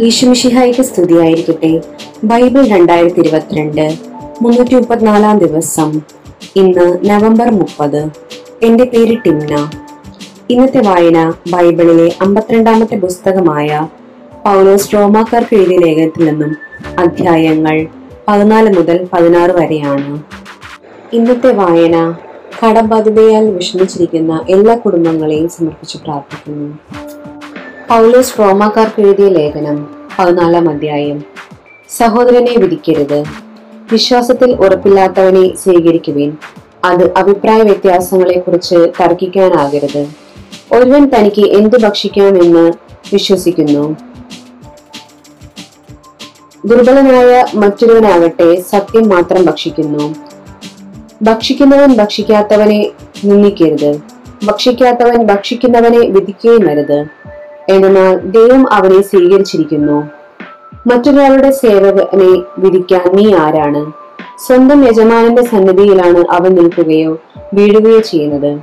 ഈശുമിഷിഹായിക്ക് സ്തുതിയായിരിക്കട്ടെ. ബൈബിൾ രണ്ടായിരത്തി ഇരുപത്തിരണ്ട് മുന്നൂറ്റി മുപ്പത്തിനാലാം ദിവസം. ഇന്ന് നവംബർ മുപ്പത്. എന്റെ പേര് ടിംന. ഇന്നത്തെ വായന ബൈബിളിലെ അമ്പത്തിരണ്ടാമത്തെ പുസ്തകമായ പൗലോസ് റോമാക്കാർക്ക് എഴുതിയ ലേഖനത്തിൽ നിന്നും അധ്യായങ്ങൾ പതിനാല് മുതൽ പതിനാറ് വരെയാണ്. ഇന്നത്തെ വായന കടബാധിതയാൽ വിഷമിച്ചിരിക്കുന്ന എല്ലാ കുടുംബങ്ങളെയും സമർപ്പിച്ച് പ്രാർത്ഥിക്കുന്നു. പൗലോസ് റോമാക്കാർക്ക് എഴുതിയ ലേഖനം പതിനാലാം അധ്യായം. സഹോദരനെ വിധിക്കരുത്. വിശ്വാസത്തിൽ ഉറപ്പില്ലാത്തവനെ സ്വീകരിക്കുവിൻ. അത് അഭിപ്രായ വ്യത്യാസങ്ങളെ കുറിച്ച് തർക്കിക്കാനാകരുത്. ഒരുവൻ തനിക്ക് എന്ത് ഭക്ഷിക്കാമെന്ന് വിശ്വസിക്കുന്നു. ദുർബലനായ മറ്റൊരുവനാകട്ടെ സത്യം മാത്രം ഭക്ഷിക്കുന്നു. ഭക്ഷിക്കുന്നവൻ ഭക്ഷിക്കാത്തവനെ നിന്ദിക്കരുത്. ഭക്ഷിക്കാത്തവൻ ഭക്ഷിക്കുന്നവനെ വിധിക്കുകയും അരുത്. എന്നാൽ ദൈവം അവനെ സ്വീകരിച്ചിരിക്കുന്നു. മറ്റൊരാളുടെ സേവകനെ വിധിക്കാൻ നീ ആരാണ്? സ്വന്തം യജമാനന്റെ സന്നിധിയിലാണ് അവൻ നിൽക്കുകയോ വീഴുകയോ ചെയ്യുന്നത്.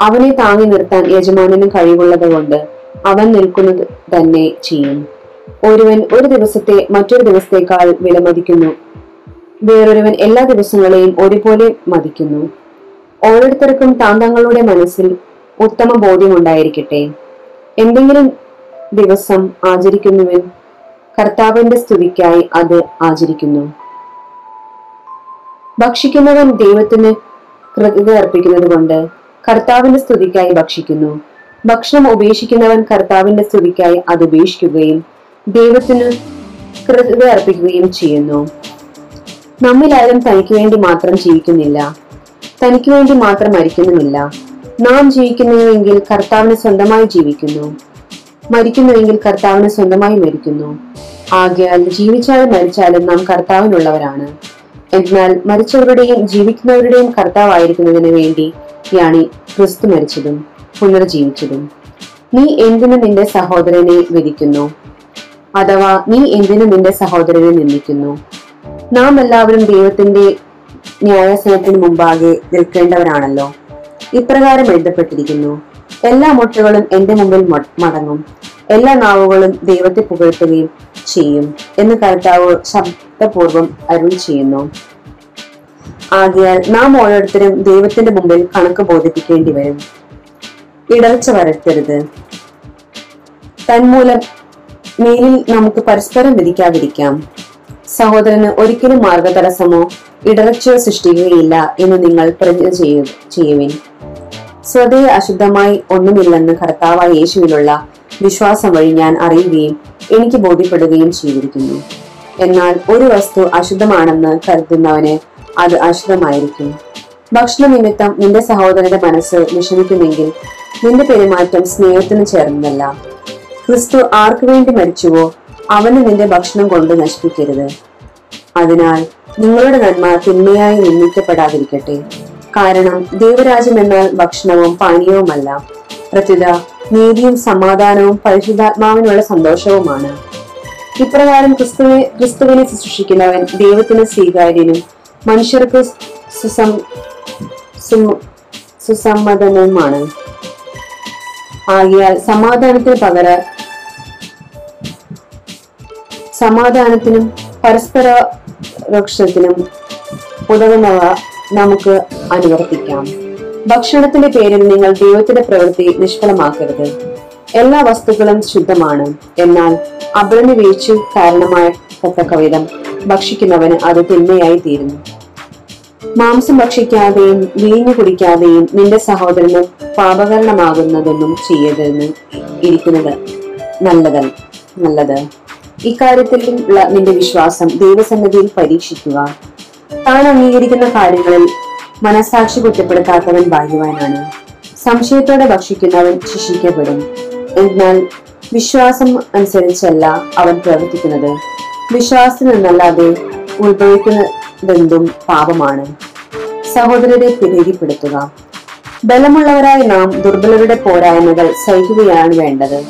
അവനെ താങ്ങി നിർത്താൻ യജമാനന് കഴിവുള്ളത് കൊണ്ട് അവൻ നിൽക്കുന്നത് തന്നെ ചെയ്യും. ഒരുവൻ ഒരു ദിവസത്തെ മറ്റൊരു ദിവസത്തേക്കാൾ വിലമതിക്കുന്നു. വേറൊരുവൻ എല്ലാ ദിവസങ്ങളെയും ഒരുപോലെ മതിക്കുന്നു. ഓരോരുത്തർക്കും താൻ മനസ്സിൽ ഉത്തമ ബോധ്യമുണ്ടായിരിക്കട്ടെ എന്തെങ്കിലും ദിവസം ആചരിക്കുന്നുവൻ കർത്താവിന്റെ സ്തുതിക്കായി അത് ആചരിക്കുന്നു. ഭക്ഷിക്കുന്നവൻ ദൈവത്തിന് കൃതജ്ഞത അർപ്പിക്കുന്നത് കൊണ്ട് കർത്താവിന്റെ സ്തുതിക്കായി ഭക്ഷിക്കുന്നു. ഭക്ഷണം ഉപേക്ഷിക്കുന്നവൻ കർത്താവിന്റെ സ്തുതിക്കായി അത് ഉപേക്ഷിക്കുകയും ദൈവത്തിന് കൃതജ്ഞത അർപ്പിക്കുകയും ചെയ്യുന്നു. നമ്മിലാരും തനിക്ക് വേണ്ടി മാത്രം ജീവിക്കുന്നില്ല. തനിക്ക് വേണ്ടി മാത്രം മരിക്കുന്നുമില്ല. നാം ജീവിക്കുന്നുവെങ്കിൽ കർത്താവിന് സ്വന്തമായി ജീവിക്കുന്നു. മരിക്കുന്നുവെങ്കിൽ കർത്താവിന് സ്വന്തമായി മരിക്കുന്നു. ആകയാൽ ജീവിച്ചാലും മരിച്ചാലും നാം കർത്താവിനുള്ളവരാണ്. എന്നാൽ മരിച്ചവരുടെയും ജീവിക്കുന്നവരുടെയും കർത്താവായിരിക്കുന്നതിന് വേണ്ടിയാണ് ക്രിസ്തു മരിച്ചതും പുനർജീവിച്ചതും. നീ എന്തിനു നിന്റെ സഹോദരനെ വിധിക്കുന്നു? അഥവാ നീ എന്തിനു നിന്റെ സഹോദരനെ നിന്ദിക്കുന്നു? നാം എല്ലാവരും ദൈവത്തിന്റെ ന്യായാസനത്തിന് മുമ്പാകെ നിൽക്കേണ്ടവരാണല്ലോ. ഇപ്രകാരം എഴുതപ്പെട്ടിരിക്കുന്നു. എല്ലാ മുട്ടകളും എന്റെ മുമ്പിൽ മടങ്ങും. എല്ലാ നാവുകളും ദൈവത്തെ പുകഴ്ത്തുകയും ചെയ്യും എന്ന് കർത്താവ് ശബ്ദപൂർവം അരുൾ ചെയ്യുന്നു. ആകയാൽ നാം ഓരോരുത്തരും ദൈവത്തിന്റെ മുമ്പിൽ കണക്ക് ബോധിപ്പിക്കേണ്ടി വരും. ഇടർച്ച വരുത്തരുത് തന്മൂലം മേലിൽ നമുക്ക് പരസ്പരം വിധിക്കാതിരിക്കാം. സഹോദരന് ഒരിക്കലും മാർഗതടസ്സമോ ഇടർച്ചയോ സൃഷ്ടിക്കുകയില്ല എന്ന് നിങ്ങൾ പ്രതിജ്ഞ ചെയ്യു ചെയ്യുവിൻ. സ്വതേ അശുദ്ധമായി ഒന്നുമില്ലെന്ന് കർത്താവായ യേശുവിലുള്ള വിശ്വാസം വഴി ഞാൻ അറിയുകയും എനിക്ക് ബോധ്യപ്പെടുകയും ചെയ്തിരിക്കുന്നു. എന്നാൽ ഒരു വസ്തു അശുദ്ധമാണെന്ന് കരുതുന്നവന് അത് അശുദ്ധമായിരിക്കും. ഭക്ഷണ നിമിത്തം നിന്റെ സഹോദരന്റെ മനസ്സ് വിഷമിക്കുമെങ്കിൽ നിന്റെ പെരുമാറ്റം സ്നേഹത്തിന് ചേർന്നതല്ല. ക്രിസ്തു ആർക്കു വേണ്ടി മരിച്ചുവോ അവന് നിന്റെ ഭക്ഷണം കൊണ്ട് നശിപ്പിക്കരുത്. അതിനാൽ നിങ്ങളുടെ നന്മ തിന്മയായി നിന്ദിക്കപ്പെടാതിരിക്കട്ടെ. കാരണം ദൈവരാജ്യം എന്നാൽ ഭക്ഷണവും പാനീയവുമല്ല. പ്രത്യുത നീതിയും സമാധാനവും പരിശുദ്ധാത്മാവിനുള്ള സന്തോഷവുമാണ്. ഇപ്രകാരം ക്രിസ്തുവെ ക്രിസ്തുവിനെ ശുശ്രൂഷിക്കുന്നവൻ ദൈവത്തിന് സ്വീകാര്യനും മനുഷ്യർക്ക് സുസം സുമ- സുസമ്മതനുമാണ്. ആകിയാൽ സമാധാനത്തിന് പകര സമാധാനത്തിനും പരസ്പര രക്ഷത്തിനും ഉതകുന്നവ നമുക്ക് അനുവർത്തിക്കാം. ഭക്ഷണത്തിന്റെ പേരിൽ നിങ്ങൾ ദൈവത്തിന്റെ പ്രവൃത്തി നിഷ്ഫലമാക്കരുത്. എല്ലാ വസ്തുക്കളും ശുദ്ധമാണ്. എന്നാൽ അപരന് വീഴ്ച കാരണമായ കവിതം ഭക്ഷിക്കുന്നവന് അത് തിന്മയായി തീരുന്നു. മാംസം ഭക്ഷിക്കാതെയും വീഞ്ഞു കുടിക്കാതെയും നിന്റെ സഹോദരന് പാപകരണമാകുന്നതൊന്നും ചെയ്യരുതെന്ന് ഇരിക്കുന്നത് നല്ലതല്ല നല്ലത്. ഇക്കാര്യത്തിലുള്ള നിന്റെ വിശ്വാസം ദൈവസന്നിധിയിൽ പരീക്ഷിക്കുക. താൻ അംഗീകരിക്കുന്ന കാര്യങ്ങളിൽ മനസാക്ഷി കുറ്റപ്പെടുത്താത്തവൻ ഭാഗ്യവാനാണ്. സംശയത്തോടെ ഭക്ഷിക്കുന്നവൻ ശിക്ഷിക്കപ്പെടും. എന്നാൽ വിശ്വാസം അനുസരിച്ചല്ല അവൻ പ്രവർത്തിക്കുന്നത്. വിശ്വാസത്തിൽ നിന്നല്ലാതെ ഉത്ഭവിക്കുന്നതെന്തും പാപമാണ്. സഹോദരരെ പ്രീതിപ്പെടുത്തുക ബലമുള്ളവരായി നാം ദുർബലരുടെ പോരായ്മകൾ സഹിക്കുകയാണ് വേണ്ടത്.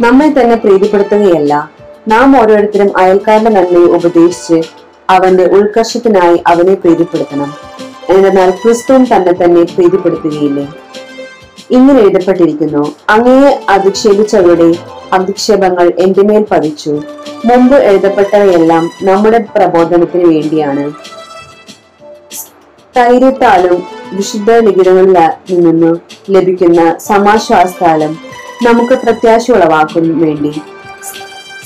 നമ്മെ തന്നെ പ്രീതിപ്പെടുത്തുകയല്ല നാം ഓരോരുത്തരും അയൽക്കാരന്റെ നന്മയെ ഉപദേശിച്ച് അവന്റെ ഉത്കർഷത്തിനായി അവനെ പ്രീതിപ്പെടുത്തണം. എന്നാൽ ക്രിസ്തുവും തന്നെ തന്നെ പ്രീതിപ്പെടുത്തുകയില്ലേ? ഇങ്ങനെ എഴുതപ്പെട്ടിരിക്കുന്നു അങ്ങയെ അധിക്ഷേപിച്ചവരുടെ അധിക്ഷേപങ്ങൾ എന്റെ മേൽ പതിച്ചു? മുമ്പ് എഴുതപ്പെട്ടവയെല്ലാം നമ്മുടെ പ്രബോധനത്തിന് വേണ്ടിയാണ്. സ്ഥൈര്യത്താലും വിശുദ്ധ ലിഖിതങ്ങളിൽ നിന്നും ലഭിക്കുന്ന സമാശ്വാസത്താലും നമുക്ക് പ്രത്യാശ ഉളവാക്കും വേണ്ടി.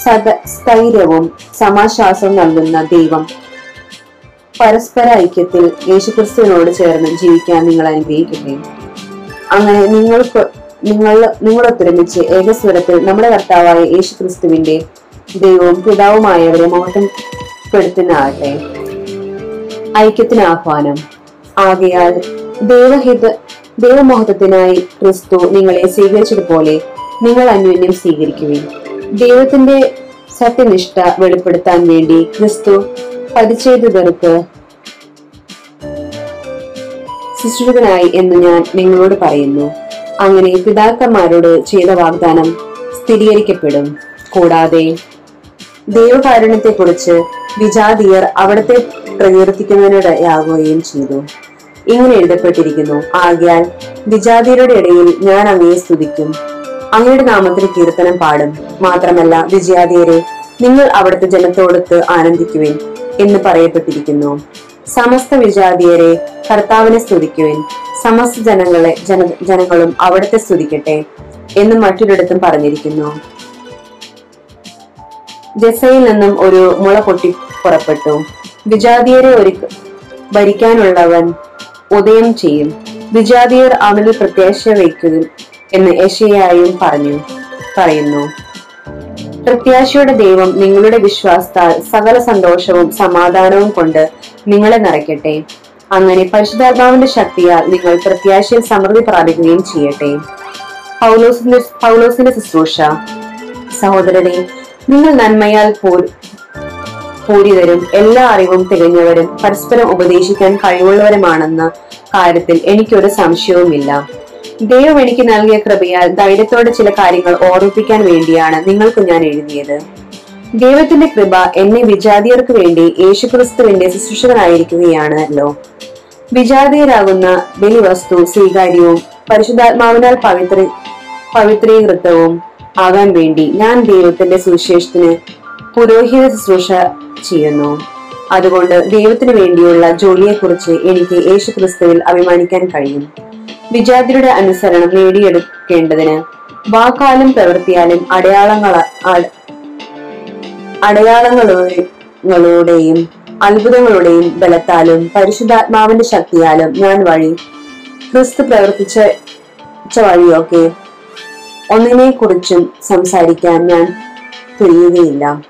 സദ സ്ഥൈര്യവും സമാശ്വാസവും നൽകുന്ന ദൈവം. പരസ്പര ഐക്യത്തിൽ യേശുക്രിസ്തുവിനോട് ചേർന്ന് ജീവിക്കാൻ നിങ്ങൾ അനുഗ്രഹിക്കട്ടെ. അങ്ങനെ നിങ്ങൾക്ക് നിങ്ങൾ നിങ്ങളൊത്തൊരുമിച്ച് ഏകസ്വരത്തിൽ നമ്മുടെ കർത്താവായ യേശുക്രിസ്തുവിന്റെ ദൈവവും പിതാവുമായവരെ മഹത്വപ്പെടുത്തുന്നതാകട്ടെ. ഐക്യത്തിന് ആഹ്വാനം. ആകയാൽ ദൈവഹിത ദൈവമഹത്വത്തിനായി ക്രിസ്തു നിങ്ങളെ സ്വീകരിച്ചതുപോലെ നിങ്ങൾ അന്യോന്യം സ്വീകരിക്കുവിൻ. ദൈവത്തിന്റെ സത്യനിഷ്ഠ വെളിപ്പെടുത്താൻ വേണ്ടി ക്രിസ്തു പരിച്ഛേദിതർക്ക് ശുശ്രൂഷകനായി എന്ന് ഞാൻ നിങ്ങളോട് പറയുന്നു. അങ്ങനെ പിതാക്കന്മാരോട് ചെയ്ത വാഗ്ദാനം സ്ഥിരീകരിക്കപ്പെടും. കൂടാതെ ദൈവകാരുണ്യത്തെക്കുറിച്ച് വിജാതീയർ അവിടത്തെ പ്രകീർത്തിക്കുന്നതിനിടയാകുകയും ചെയ്തു. ഇങ്ങനെ എഴുതപ്പെട്ടിരിക്കുന്നു. ആകയാൽ വിജാതീയരുടെ ഇടയിൽ ഞാൻ അങ്ങയെ സ്തുതിക്കും. അങ്ങയുടെ നാമത്തിൽ കീർത്തനം പാടും. മാത്രമല്ല വിജയാദിയരെ നിങ്ങൾ അവിടുത്തെ ജനത്തോടൊത്ത് ആനന്ദിക്കുവിൻ എന്ന് പറയപ്പെട്ടിരിക്കുന്നു. സമസ്ത വിജാതീയരെ കർത്താവിനെ സ്തുതിക്കുവിൻ. സമസ്ത ജനങ്ങളെ ജന ജനങ്ങളും അവിടുത്തെ സ്തുതിക്കട്ടെ എന്ന് മറ്റൊരിടത്തും പറഞ്ഞിരിക്കുന്നു. ജസയിൽ നിന്നും ഒരു മുള പൊട്ടി പുറപ്പെട്ടു. വിജാതീയരെ ഒരു ഭരിക്കാനുള്ളവൻ ഉദയം ചെയ്യും. വിജാതീയർ അവനിൽ പ്രത്യാശ വയ്ക്കും എന്ന് യശയായും പറഞ്ഞു പറയുന്നു. പ്രത്യാശയുടെ ദൈവം നിങ്ങളുടെ വിശ്വാസത്താൽ സകല സന്തോഷവും സമാധാനവും കൊണ്ട് നിങ്ങളെ നിറയ്ക്കട്ടെ. അങ്ങനെ പരിശുദ്ധാത്മാവിന്റെ ശക്തിയാൽ നിങ്ങൾ പ്രത്യാശയിൽ സമൃദ്ധി പ്രാപിക്കുകയും ചെയ്യട്ടെ. പൗലോസിന്റെ പൗലോസിന്റെ ശുശ്രൂഷ. സഹോദരനെ നിങ്ങൾ നന്മയാൽ പൂരിതരും എല്ലാ അറിവും തികഞ്ഞവരും പരസ്പരം ഉപദേശിക്കാൻ കഴിവുള്ളവരുമാണെന്ന കാര്യത്തിൽ എനിക്കൊരു സംശയവുമില്ല. ദൈവം എനിക്ക് നൽകിയ കൃപയാൽ ധൈര്യത്തോടെ ചില കാര്യങ്ങൾ ഓർമ്മിപ്പിക്കാൻ വേണ്ടിയാണ് നിങ്ങൾക്ക് ഞാൻ എഴുതിയത്. ദൈവത്തിന്റെ കൃപ എന്നെ വിജാതിയർക്ക് വേണ്ടി യേശുക്രിസ്തുവിന്റെ ശുശ്രൂഷകനായിരിക്കുകയാണല്ലോ വിജാതീയരാകുന്ന ബലിവസ്തു സ്വീകാര്യവും പരിശുദ്ധാത്മാവിനാൽ പവിത്ര പവിത്രീകൃതവും ആകാൻ വേണ്ടി ഞാൻ ദൈവത്തിന്റെ സുവിശേഷത്തിന് പുരോഹിത ശുശ്രൂഷ ചെയ്യുന്നു. അതുകൊണ്ട് ദൈവത്തിന് വേണ്ടിയുള്ള ജോലിയെക്കുറിച്ച് എനിക്ക് യേശുക്രിസ്തുവിൽ അഭിമാനിക്കാൻ കഴിയും. വിജാതിയുടെ അനുസരണം നേടിയെടുക്കേണ്ടതിന് വാക്കാലും പ്രവൃത്തിയാലും അടയാളങ്ങള അടയാളങ്ങളുടെയും അത്ഭുതങ്ങളുടെയും ബലത്താലും പരിശുദ്ധാത്മാവിന്റെ ശക്തിയാലും ഞാൻ വഴി ക്രിസ്തു പ്രവർത്തിച്ച ച്ച വഴിയൊക്കെ ഒന്നിനെ കുറിച്ചും സംസാരിക്കാൻ ഞാൻ തിരിയുകയില്ല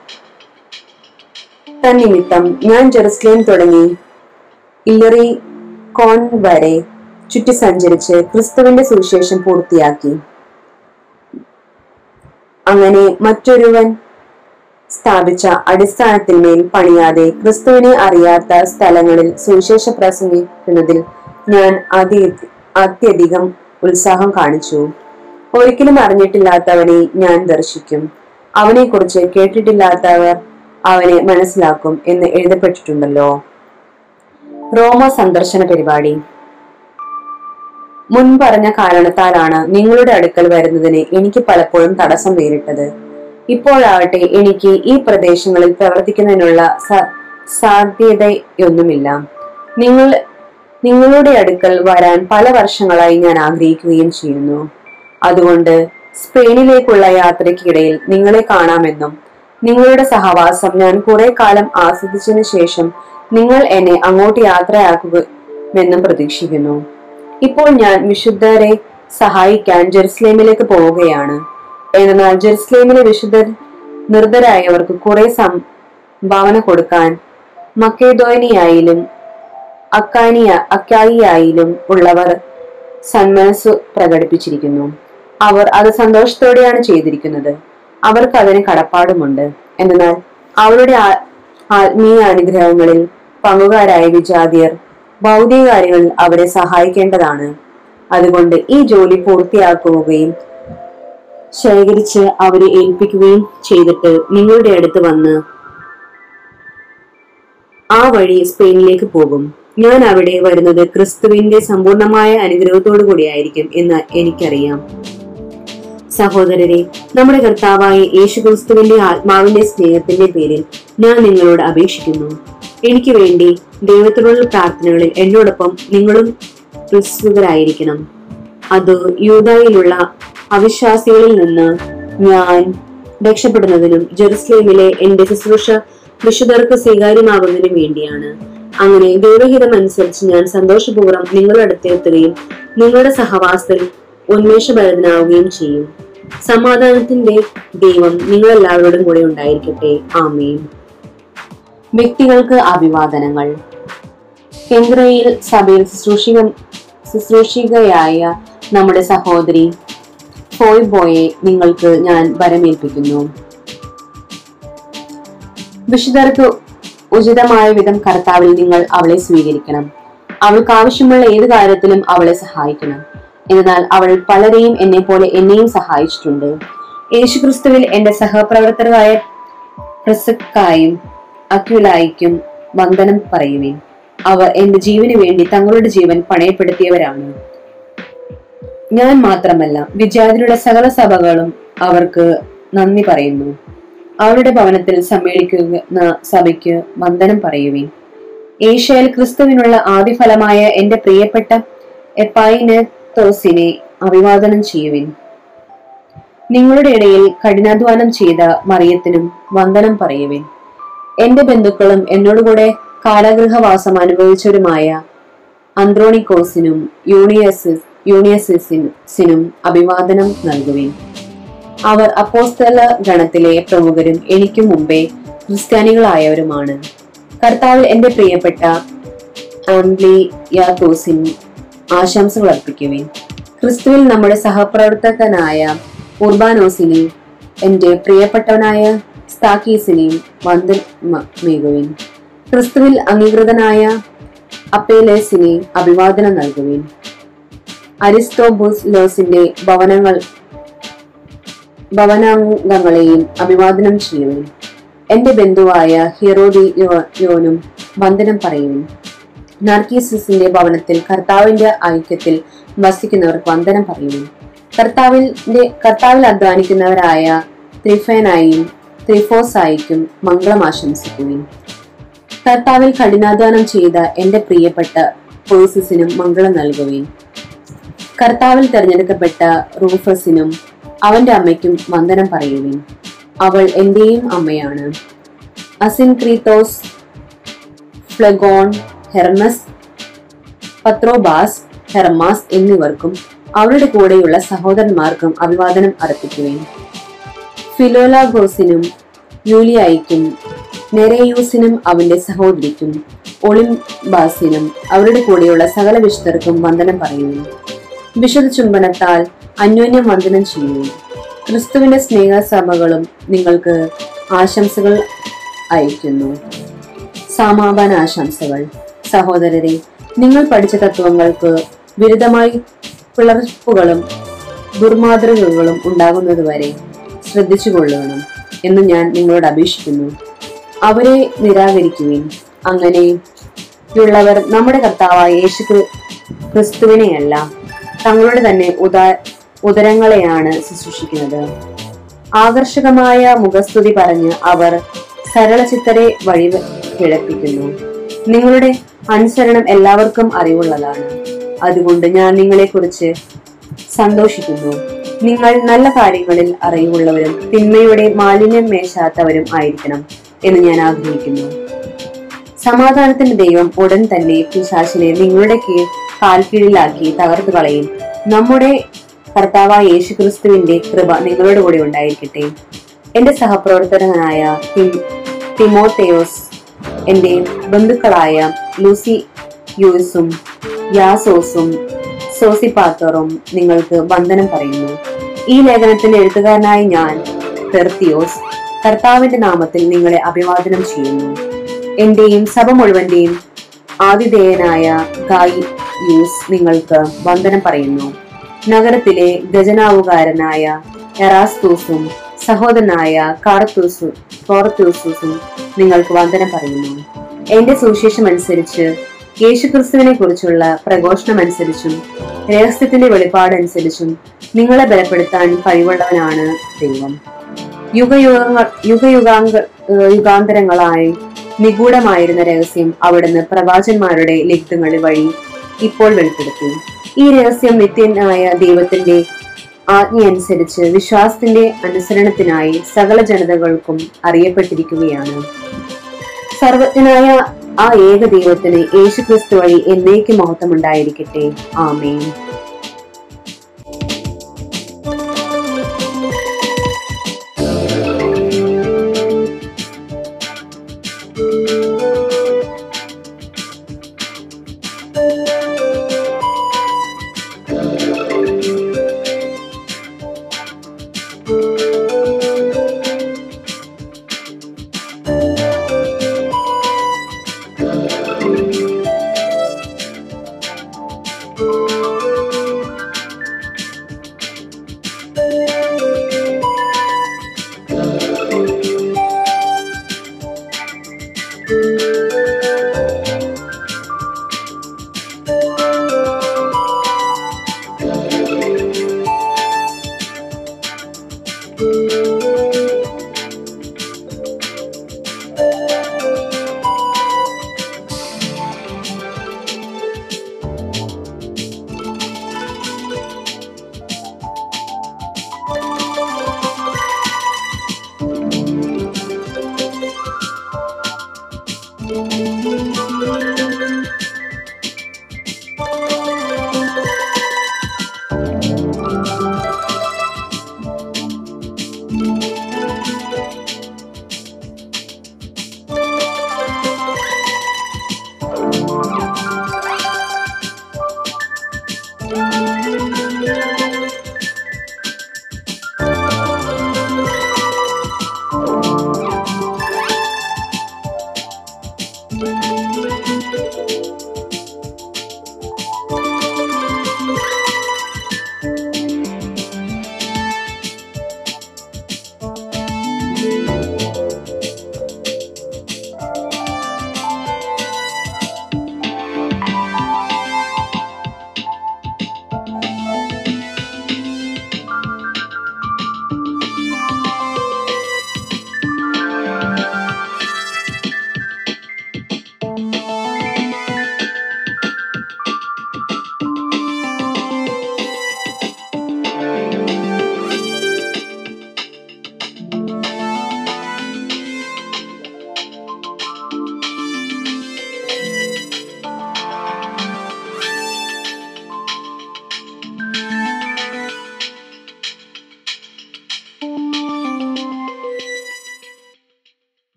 തന്നിമിത്തം ഞാൻ ജെറുസലേം തുടങ്ങി. ഇല്ലറി കോൺ വരെ ചുറ്റി സഞ്ചരിച്ച് ക്രിസ്തുവിന്റെ സുവിശേഷം പൂർത്തിയാക്കി. അങ്ങനെ മറ്റൊരുവൻ സ്ഥാപിച്ച അടിസ്ഥാനത്തിന്മേൽ പണിയാതെ ക്രിസ്തുവിനെ അറിയാത്ത സ്ഥലങ്ങളിൽ സുവിശേഷ പ്രസംഗിക്കുന്നതിൽ ഞാൻ അതി അത്യധികം ഉത്സാഹം കാണിച്ചു. ഒരിക്കലും അറിഞ്ഞിട്ടില്ലാത്തവനെ ഞാൻ ദർശിക്കും. അവനെക്കുറിച്ച് കേട്ടിട്ടില്ലാത്തവർ അവനെ മനസ്സിലാക്കും എന്ന് എഴുതപ്പെട്ടിട്ടുണ്ടല്ലോ. റോമ സന്ദർശന പരിപാടി. മുൻ പറഞ്ഞ കാരണത്താലാണ് നിങ്ങളുടെ അടുക്കൽ വരുന്നതിന് എനിക്ക് പലപ്പോഴും തടസ്സം നേരിട്ടത്. ഇപ്പോഴാവട്ടെ എനിക്ക് ഈ പ്രദേശങ്ങളിൽ പ്രവർത്തിക്കുന്നതിനുള്ള സാധ്യതയൊന്നുമില്ല. നിങ്ങൾ നിങ്ങളുടെ അടുക്കൽ വരാൻ പല വർഷങ്ങളായി ഞാൻ ആഗ്രഹിക്കുകയും ചെയ്യുന്നു. അതുകൊണ്ട് സ്പെയിനിലേക്കുള്ള യാത്രയ്ക്കിടയിൽ നിങ്ങളെ കാണാമെന്നും നിങ്ങളുടെ സഹവാസം ഞാൻ കുറെ കാലം ആസ്വദിച്ചതിനു ശേഷം നിങ്ങൾ എന്നെ അങ്ങോട്ട് യാത്രയാക്കുമെന്നും പ്രതീക്ഷിക്കുന്നു. ഇപ്പോൾ ഞാൻ വിശുദ്ധരെ സഹായിക്കാൻ ജെറുസലേമിലേക്ക് പോവുകയാണ്. എന്നാൽ ജെറുസലേമിലെ വിശുദ്ധർ നിർദ്ധരായവർക്ക് കുറെ സംഭാവന കൊടുക്കാൻ മക്കേദോനിയായാലും അക്കാനിയ അക്കായിയായാലും ഉള്ളവർ സന്മനസ് പ്രകടിപ്പിച്ചിരിക്കുന്നു. അവർ അത് സന്തോഷത്തോടെയാണ് ചെയ്തിരിക്കുന്നത്. അവർക്ക് അതിന് കടപ്പാടുമുണ്ട്. എന്നാൽ അവരുടെ ആത്മീയ അനുഗ്രഹങ്ങളിൽ പങ്കുകാരായ വിജാതിയർ ഭൗതിക കാര്യങ്ങളിൽ അവരെ സഹായിക്കേണ്ടതാണ്. അതുകൊണ്ട് ഈ ജോലി പൂർത്തിയാക്കുകയും ശേഖരിച്ച് അവരെ ഏൽപ്പിക്കുകയും ചെയ്തിട്ട് നിങ്ങളുടെ അടുത്ത് വന്ന് ആ വഴി സ്പെയിനിലേക്ക് പോകും. ഞാൻ അവിടെ വരുന്നത് ക്രിസ്തുവിന്റെ സമ്പൂർണമായ അനുഗ്രഹത്തോടു കൂടിയായിരിക്കും എന്ന് എനിക്കറിയാം. സഹോദരരെ നമ്മുടെ കർത്താവായ യേശു ക്രിസ്തുവിന്റെ ആത്മാവിന്റെ സ്നേഹത്തിന്റെ പേരിൽ ഞാൻ നിങ്ങളോട് അപേക്ഷിക്കുന്നു. എനിക്ക് വേണ്ടി ദൈവത്തിനുള്ള പ്രാർത്ഥനകളിൽ എന്നോടൊപ്പം നിങ്ങളും പ്രസ്തുതരായിരിക്കണം അത് യൂതായിലുള്ള അവിശ്വാസികളിൽ നിന്ന് ഞാൻ രക്ഷപ്പെടുന്നതിനും ജെറുസലേമിലെ എന്റെ ശുശ്രൂഷ വിശുദ്ധർക്ക് സ്വീകാര്യമാകുന്നതിനും വേണ്ടിയാണ്. അങ്ങനെ ദൈവഹിതം അനുസരിച്ച് ഞാൻ സന്തോഷപൂർവം നിങ്ങളുടെ അടുത്തെത്തുകയും നിങ്ങളുടെ സഹവാസത്തിൽ ഉന്മേഷഭരിതനാവുകയും ചെയ്യും. സമാധാനത്തിന്റെ ദൈവം നിങ്ങളെല്ലാവരോടും കൂടെ ഉണ്ടായിരിക്കട്ടെ. ആമേൻ. വ്യക്തികൾക്ക് അഭിവാദനങ്ങൾ. കേന്ദ്രയിൽ സഭയിൽ ശുശ്രൂഷിക ശുശ്രൂഷികയായ നമ്മുടെ സഹോദരി ഫോയ് ബോയെ നിങ്ങൾക്ക് ഞാൻ വരമേൽപ്പിക്കുന്നു. വിശുദ്ധർക്ക് ഉചിതമായ വിധം കർത്താവിൽ നിങ്ങൾ അവളെ സ്വീകരിക്കണം. അവൾക്ക് ആവശ്യമുള്ള ഏത് കാര്യത്തിലും അവളെ സഹായിക്കണം. എന്നാൽ അവൾ പലരെയും എന്നെ പോലെ എന്നെയും സഹായിച്ചിട്ടുണ്ട്. യേശുക്രിസ്തുവിൽ എന്റെ സഹപ്രവർത്തകരായ പ്രസക്കായും അക്യുലായിക്കും വന്ദനം പറയുവിൻ. അവർ എന്റെ ജീവന് വേണ്ടി തങ്ങളുടെ ജീവൻ പണയപ്പെടുത്തിയവരാണ്. ഞാൻ മാത്രമല്ല വിജാതിലുള്ള സകല സഭകളും അവർക്ക് നന്ദി പറയുന്നു. അവരുടെ ഭവനത്തിൽ സമ്മേളിക്കുന്ന സഭയ്ക്ക് വന്ദനം പറയുവിൻ. ഏഷ്യയിൽ ക്രിസ്തുവിനുള്ള ആദ്യഫലമായ എന്റെ പ്രിയപ്പെട്ട എപ്പായിനത്തോസിനെ അഭിവാദനം ചെയ്യുവിൻ. നിങ്ങളുടെ ഇടയിൽ കഠിനാധ്വാനം ചെയ്ത മറിയത്തിനും വന്ദനം പറയുവിൻ. എന്റെ ബന്ധുക്കളും എന്നോടുകൂടെ കാരാഗൃഹവാസം അനുഭവിച്ചവരുമായ അന്ത്രോണിക്കോസിനും യൂണിയസിസ് യൂണിയസിസിനും അഭിവാദനം നൽകുവിൻ. അവർ അപ്പോസ്തല ഗണത്തിലെ പ്രമുഖരും എനിക്ക് മുമ്പേ ക്രിസ്ത്യാനികളായവരുമാണ്. കർത്താവിൽ എന്റെ പ്രിയപ്പെട്ട ആംബ്ലിയാത്തോസിന് ആശംസകൾ അർപ്പിക്കുവിൻ. ക്രിസ്തുവിൽ നമ്മുടെ സഹപ്രവർത്തകനായ ഉർബാനോസിനെയും എന്റെ പ്രിയപ്പെട്ടവനായ സ്താക്കീസിനെയും വന്ദനമേകുവിൻ ക്രിസ്തുവിൽ അംഗീകൃതനായ അപ്പേലേസിനെ അഭിവാദനം നൽകുവിൻ. അരിസ്റ്റോബുസ് ലോസിന്റെ ഭവനങ്ങൾ ഭവനാംഗങ്ങളെയും അഭിവാദനം ചെയ്യുവിൻ. എന്റെ ബന്ധുവായ ഹിറോഡിയോനും വന്ദനം പറയുവിൻ. നാർക്കീസിന്റെ ഭവനത്തിൽ കർത്താവിന്റെ ഐക്യത്തിൽ വസിക്കുന്നവർക്ക് വന്ദനം പറയുന്നു. കർത്താവിന്റെ കർത്താവിൽ അധ്വാനിക്കുന്നവരായ ത്രിഫേനായും ത്രിഫോസായിക്കും മംഗളം ആശംസിക്കുകയും കർത്താവിൽ കഠിനാധ്വാനം ചെയ്ത എന്റെ പ്രിയപ്പെട്ട പേഴ്സിസിനും മംഗളം നൽകുകയും കർത്താവിൽ തെരഞ്ഞെടുക്കപ്പെട്ട റൂഫസിനും അവന്റെ അമ്മയ്ക്കും വന്ദനം പറയുകയും അവൾ എന്റെയും അമ്മയാണ്. Asyncritus Phlegon Hermes Patrobas Hermas എന്നിവർക്കും അവരുടെ കൂടെയുള്ള സഹോദരന്മാർക്കും അഭിവാദനം അർപ്പിക്കുകയും ഫിലോലാഗോസിനും യൂലിയായിക്കും നെരയൂസിനും അവന്റെ സഹോദരിക്കും ഒളിംബാസിനും അവരുടെ കൂടെയുള്ള സകല വിശുദ്ധർക്കും വന്ദനം പറയുന്നു. വിശുദ്ധ ചുംബനത്താൽ അന്യോന്യം വന്ദനം ചെയ്യുന്നു. ക്രിസ്തുവിന്റെ സ്നേഹസഭകളും നിങ്ങൾക്ക് ആശംസകൾ അയക്കുന്നു സമാപന ആശംസകൾ. സഹോദരരെ നിങ്ങൾ പഠിച്ച തത്വങ്ങൾക്ക് വിരുദ്ധമായി പിളർപ്പുകളും ദുർമാതൃകകളും ഉണ്ടാകുന്നതുവരെ ശ്രദ്ധിച്ചുകൊള്ളണം എന്ന് ഞാൻ നിങ്ങളോട് അപേക്ഷിക്കുന്നു. അവരെ നിരാകരിക്കുകയും അങ്ങനെയുള്ളവർ നമ്മുടെ കർത്താവായ യേശു ക്രി- ക്രിസ്തുവിനെയല്ല തങ്ങളുടെ തന്നെ ഉദാ ഉദരങ്ങളെയാണ് ശുശ്രൂഷിക്കുന്നത്. ആകർഷകമായ മുഖസ്തുതി പറഞ്ഞ് അവർ സരളചിത്തരെ വഴി കിഴപ്പിക്കുന്നു നിങ്ങളുടെ അനുസരണം എല്ലാവർക്കും അറിവുള്ളതാണ്. അതുകൊണ്ട് ഞാൻ നിങ്ങളെക്കുറിച്ച് സന്തോഷിക്കുന്നു. നിങ്ങൾ നല്ല കാര്യങ്ങളിൽ അറിവുള്ളവരും തിന്മയുടെ മാലിന്യം മേശാത്തവരും ആയിരിക്കണം എന്ന് ഞാൻ ആഗ്രഹിക്കുന്നു. സമാധാനത്തിന്റെ ദൈവം ഉടൻ തന്നെ പിശാശിനെ നിങ്ങളുടെ കീഴ് കാൽക്കീഴിലാക്കി തകർത്തു കളയും. നമ്മുടെ കർത്താവായ യേശുക്രിസ്തുവിന്റെ കൃപ നിങ്ങളോട് കൂടെ ഉണ്ടായിരിക്കട്ടെ. എന്റെ സഹപ്രവർത്തകനായ തിമോത്തേയോസ് എന്റെ ബന്ധുക്കളായ ലൂസി യൂസും യാസോസും സോസി പാത്തറും നിങ്ങൾക്ക് വന്ദനം പറയുന്നു. ഈ ലേഖനത്തിന്റെ എഴുത്തുകാരനായി ഞാൻ തെർത്തിയോസ് കർത്താവിന്റെ നാമത്തിൽ നിങ്ങളെ അഭിവാദനം ചെയ്യുന്നു. എന്റെയും സഭ മുഴുവന്റെയും ആതിഥേയനായ ഗായി യൂസ് നിങ്ങൾക്ക് വന്ദനം പറയുന്നു. നഗരത്തിലെ ഗജനാവുകാരനായ എറാസ്തൂസും സഹോദരനായ കാർത്തൂസു കോർത്തൂസും നിങ്ങൾക്ക് വന്ദനം പറയുന്നു. എന്റെ സുവിശേഷം അനുസരിച്ച് യേശുക്രിസ്തുവിനെ കുറിച്ചുള്ള പ്രഘോഷണം അനുസരിച്ചും രഹസ്യത്തിന്റെ വെളിപ്പാടനുസരിച്ചും നിങ്ങളെ ബലപ്പെടുത്താൻ കഴിവുള്ളവനാണ് ദൈവം. യുഗയുഗങ്ങൾ യുഗയുഗാങ്ക യുഗാന്തരങ്ങളായി നിഗൂഢമായിരുന്ന രഹസ്യം അവിടുന്ന് പ്രവാചന്മാരുടെ ലിഖിതങ്ങൾ വഴി ഇപ്പോൾ വെളിപ്പെടുത്തി. ഈ രഹസ്യം നിത്യനായ ദൈവത്തിന്റെ ആജ്ഞയനുസരിച്ച് വിശ്വാസത്തിന്റെ അനുസരണത്തിനായി സകല ജനതകൾക്കും അറിയപ്പെട്ടിരിക്കുകയാണ്. സർവജ്ഞനായ ആ ഏക ദൈവത്തിന് യേശുക്രിസ്തു വഴി എന്നേക്കും മഹത്വം ഉണ്ടായിരിക്കട്ടെ ആമേൻ.